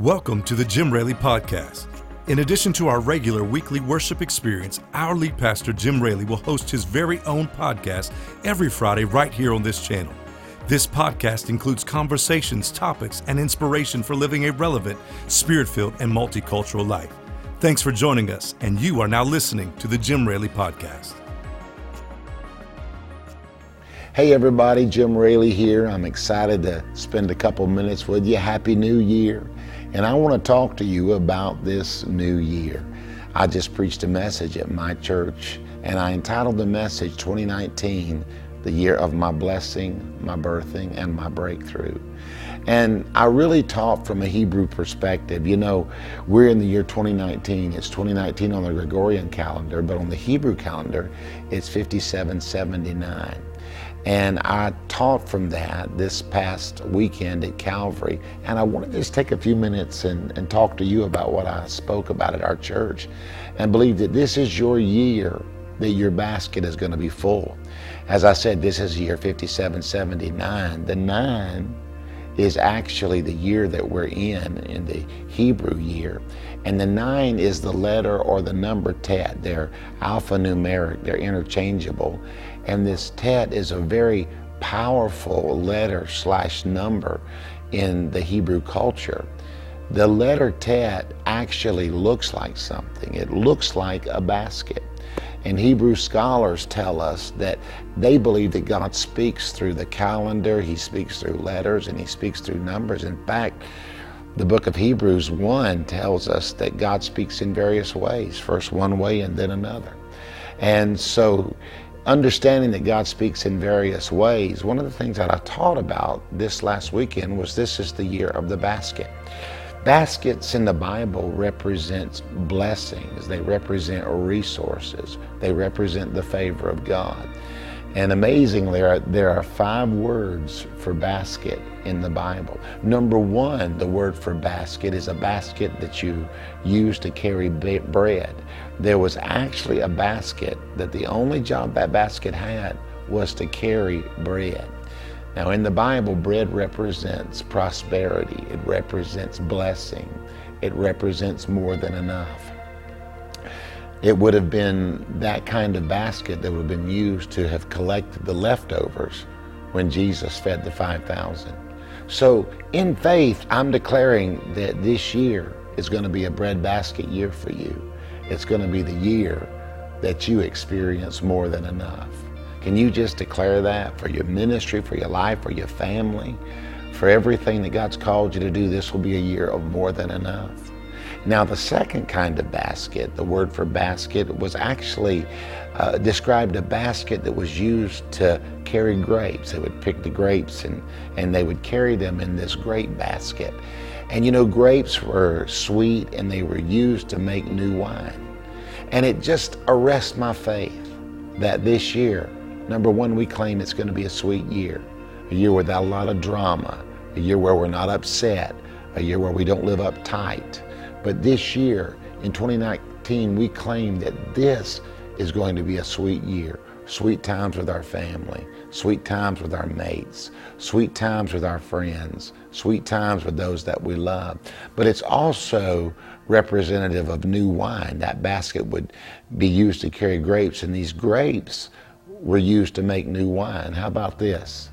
Welcome to the Jim Raley Podcast. In addition to our regular weekly worship experience, our lead pastor, Jim Raley, will host his very own podcast every Friday right here on this channel. This podcast includes conversations, topics, and inspiration for living a relevant, spirit filled, and multicultural life. Thanks for joining us, and you are now listening to the Jim Raley Podcast. Hey everybody, Jim Raley here. I'm excited to spend a couple minutes with you. Happy New Year. And I want to talk to you about this new year. I just preached a message at my church, and I entitled the message 2019, the year of my blessing, my birthing, and my breakthrough. And I really taught from a Hebrew perspective. You know, we're in the year 2019. It's 2019 on the Gregorian calendar, but on the Hebrew calendar, it's 5779. And I taught from that this past weekend at Calvary. And I want to just take a few minutes and, and talk to you about what I spoke about at our church and believe that this is your year that your basket is going to be full. As I said, this is year 5779. The nine is actually the year that we're in, in the Hebrew year. And the nine is the letter or the number tet. They're alphanumeric, they're interchangeable. And this tet is a very powerful letter slash number in the Hebrew culture. The letter tet actually looks like something. It looks like a basket. And Hebrew scholars tell us that they believe that God speaks through the calendar, He speaks through letters, and He speaks through numbers. In fact, the book of Hebrews 1 tells us that God speaks in various ways, first one way and then another. And so, understanding that God speaks in various ways, one of the things that I taught about this last weekend was this is the year of the basket. Baskets in the Bible represent blessings. They represent resources. They represent the favor of God. And amazingly, there are, there are five words for basket in the Bible. Number one, the word for basket is a basket that you use to carry bread. There was actually a basket that the only job that basket had was to carry bread. Now, in the Bible, bread represents prosperity, it represents blessing, it represents more than enough. It would have been that kind of basket that would have been used to have collected the leftovers when Jesus fed the 5,000. So, in faith, I'm declaring that this year is going to be a bread basket year for you. It's going to be the year that you experience more than enough. Can you just declare that for your ministry, for your life, for your family, for everything that God's called you to do? This will be a year of more than enough. Now, the second kind of basket, the word for basket, was actually uh, described a basket that was used to carry grapes. They would pick the grapes and, and they would carry them in this grape basket. And you know, grapes were sweet and they were used to make new wine. And it just arrests my faith that this year Number one, we claim it's going to be a sweet year, a year without a lot of drama, a year where we're not upset, a year where we don't live uptight. But this year, in 2019, we claim that this is going to be a sweet year. Sweet times with our family, sweet times with our mates, sweet times with our friends, sweet times with those that we love. But it's also representative of new wine. That basket would be used to carry grapes, and these grapes were used to make new wine. How about this?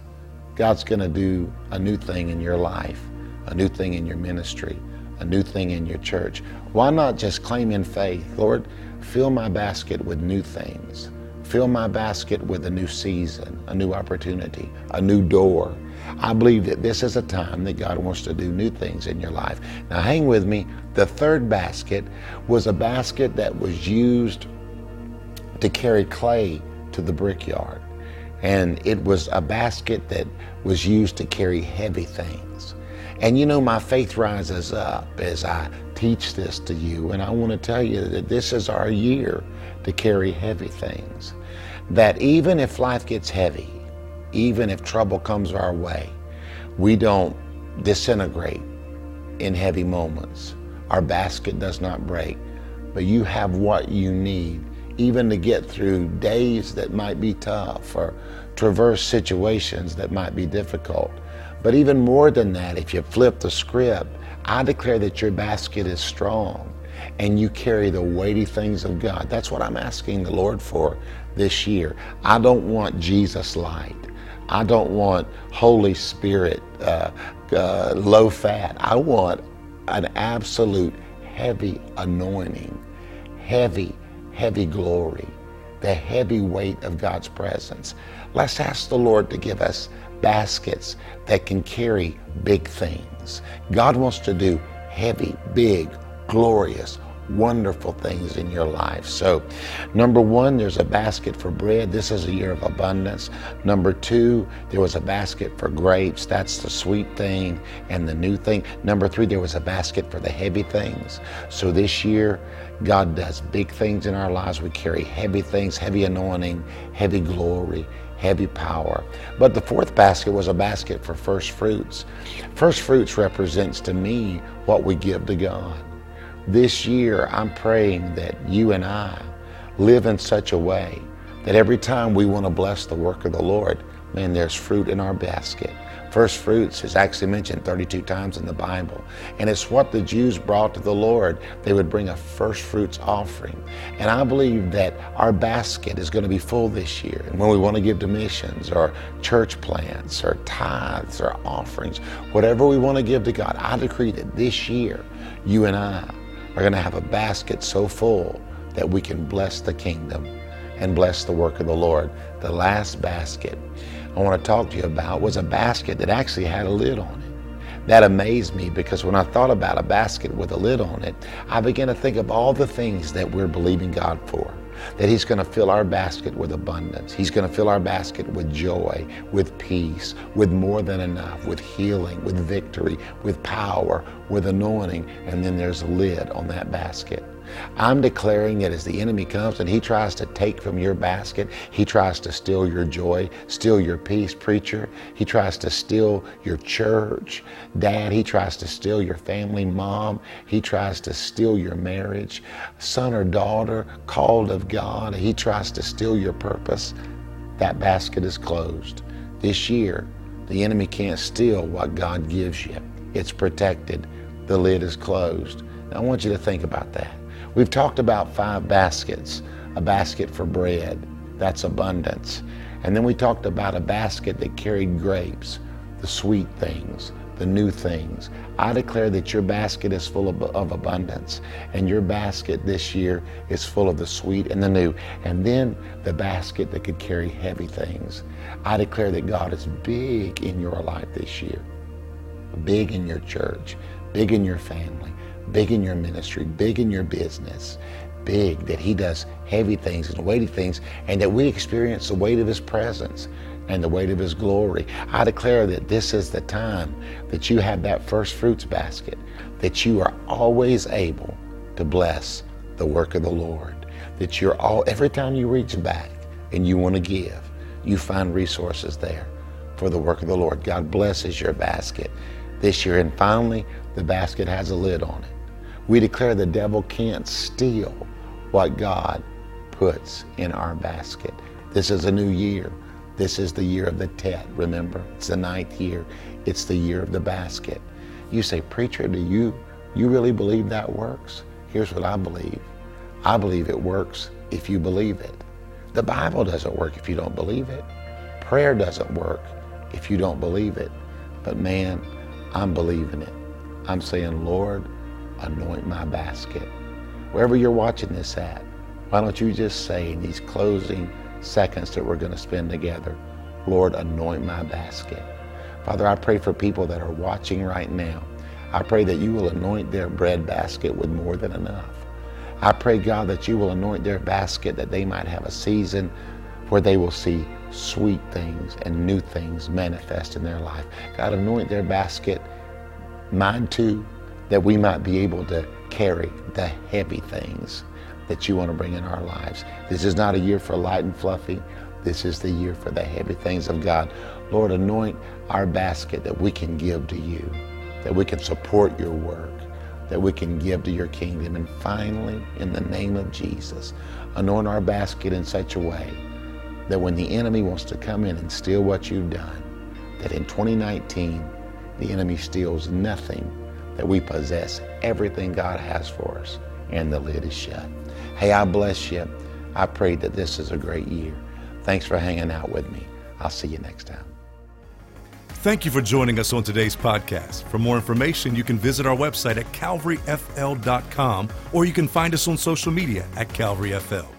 God's going to do a new thing in your life, a new thing in your ministry, a new thing in your church. Why not just claim in faith, Lord, fill my basket with new things. Fill my basket with a new season, a new opportunity, a new door. I believe that this is a time that God wants to do new things in your life. Now, hang with me. The third basket was a basket that was used to carry clay to the brickyard. And it was a basket that was used to carry heavy things. And you know, my faith rises up as I teach this to you. And I want to tell you that this is our year to carry heavy things. That even if life gets heavy, even if trouble comes our way, we don't disintegrate in heavy moments. Our basket does not break, but you have what you need even to get through days that might be tough or traverse situations that might be difficult. But even more than that, if you flip the script, I declare that your basket is strong and you carry the weighty things of God. That's what I'm asking the Lord for this year. I don't want Jesus light. I don't want Holy Spirit uh, uh, low fat. I want an absolute heavy anointing, heavy, heavy glory, the heavy weight of God's presence. Let's ask the Lord to give us baskets that can carry big things. God wants to do heavy, big, glorious, wonderful things in your life. So, number one, there's a basket for bread. This is a year of abundance. Number two, there was a basket for grapes. That's the sweet thing and the new thing. Number three, there was a basket for the heavy things. So, this year, God does big things in our lives. We carry heavy things, heavy anointing, heavy glory, heavy power. But the fourth basket was a basket for first fruits. First fruits represents to me what we give to God. This year, I'm praying that you and I live in such a way that every time we want to bless the work of the Lord, man, there's fruit in our basket. First fruits is actually mentioned 32 times in the Bible. And it's what the Jews brought to the Lord. They would bring a first fruits offering. And I believe that our basket is going to be full this year. And when we want to give to missions or church plants or tithes or offerings, whatever we want to give to God, I decree that this year, you and I are going to have a basket so full that we can bless the kingdom and bless the work of the Lord. The last basket I want to talk to you about was a basket that actually had a lid on it. That amazed me because when I thought about a basket with a lid on it, I began to think of all the things that we're believing God for that He's going to fill our basket with abundance. He's going to fill our basket with joy, with peace, with more than enough, with healing, with victory, with power, with anointing. And then there's a lid on that basket. I'm declaring that as the enemy comes and he tries to take from your basket, he tries to steal your joy, steal your peace, preacher. He tries to steal your church. Dad, he tries to steal your family. Mom, he tries to steal your marriage. Son or daughter, called of God, he tries to steal your purpose. That basket is closed. This year, the enemy can't steal what God gives you. It's protected. The lid is closed. I want you to think about that. We've talked about five baskets a basket for bread, that's abundance. And then we talked about a basket that carried grapes, the sweet things, the new things. I declare that your basket is full of, of, abundance, and your basket this year is full of the sweet and the new. And then the basket that could carry heavy things. I declare that God is big in your life this year, big in your church, big in your family, big in your ministry, big in your business, big, that He does heavy things and weighty things, and that we experience the weight of His presence and the weight of His glory. I declare that this is the time that you have that first fruits basket, that you are always able to bless the work of the Lord, that you're all, every time you reach back and you want to give, you find resources there for the work of the Lord. God blesses your basket this year. And finally, the basket has a lid on it. We declare the devil can't steal what God puts in our basket. This is a new year. This is the year of the tet, remember? It's the ninth year. It's the year of the basket. You say, Preacher, do you, you really believe that works? Here's what I believe I believe it works if you believe it. The Bible doesn't work if you don't believe it. Prayer doesn't work if you don't believe it. But man, I'm believing it. I'm saying, Lord, anoint my basket. Wherever you're watching this at, why don't you just say in these closing seconds that we're going to spend together, Lord, anoint my basket. Father, I pray for people that are watching right now. I pray that you will anoint their bread basket with more than enough. I pray, God, that you will anoint their basket that they might have a season where they will see sweet things and new things manifest in their life. God, anoint their basket, mine too, that we might be able to carry the heavy things that you want to bring in our lives. This is not a year for light and fluffy. This is the year for the heavy things of God. Lord, anoint our basket that we can give to you, that we can support your work, that we can give to your kingdom. And finally, in the name of Jesus, anoint our basket in such a way that when the enemy wants to come in and steal what you've done, that in 2019, the enemy steals nothing that we possess everything God has for us and the lid is shut. Hey, I bless you. I pray that this is a great year. Thanks for hanging out with me. I'll see you next time. Thank you for joining us on today's podcast. For more information, you can visit our website at calvaryfl.com or you can find us on social media at calvaryfl.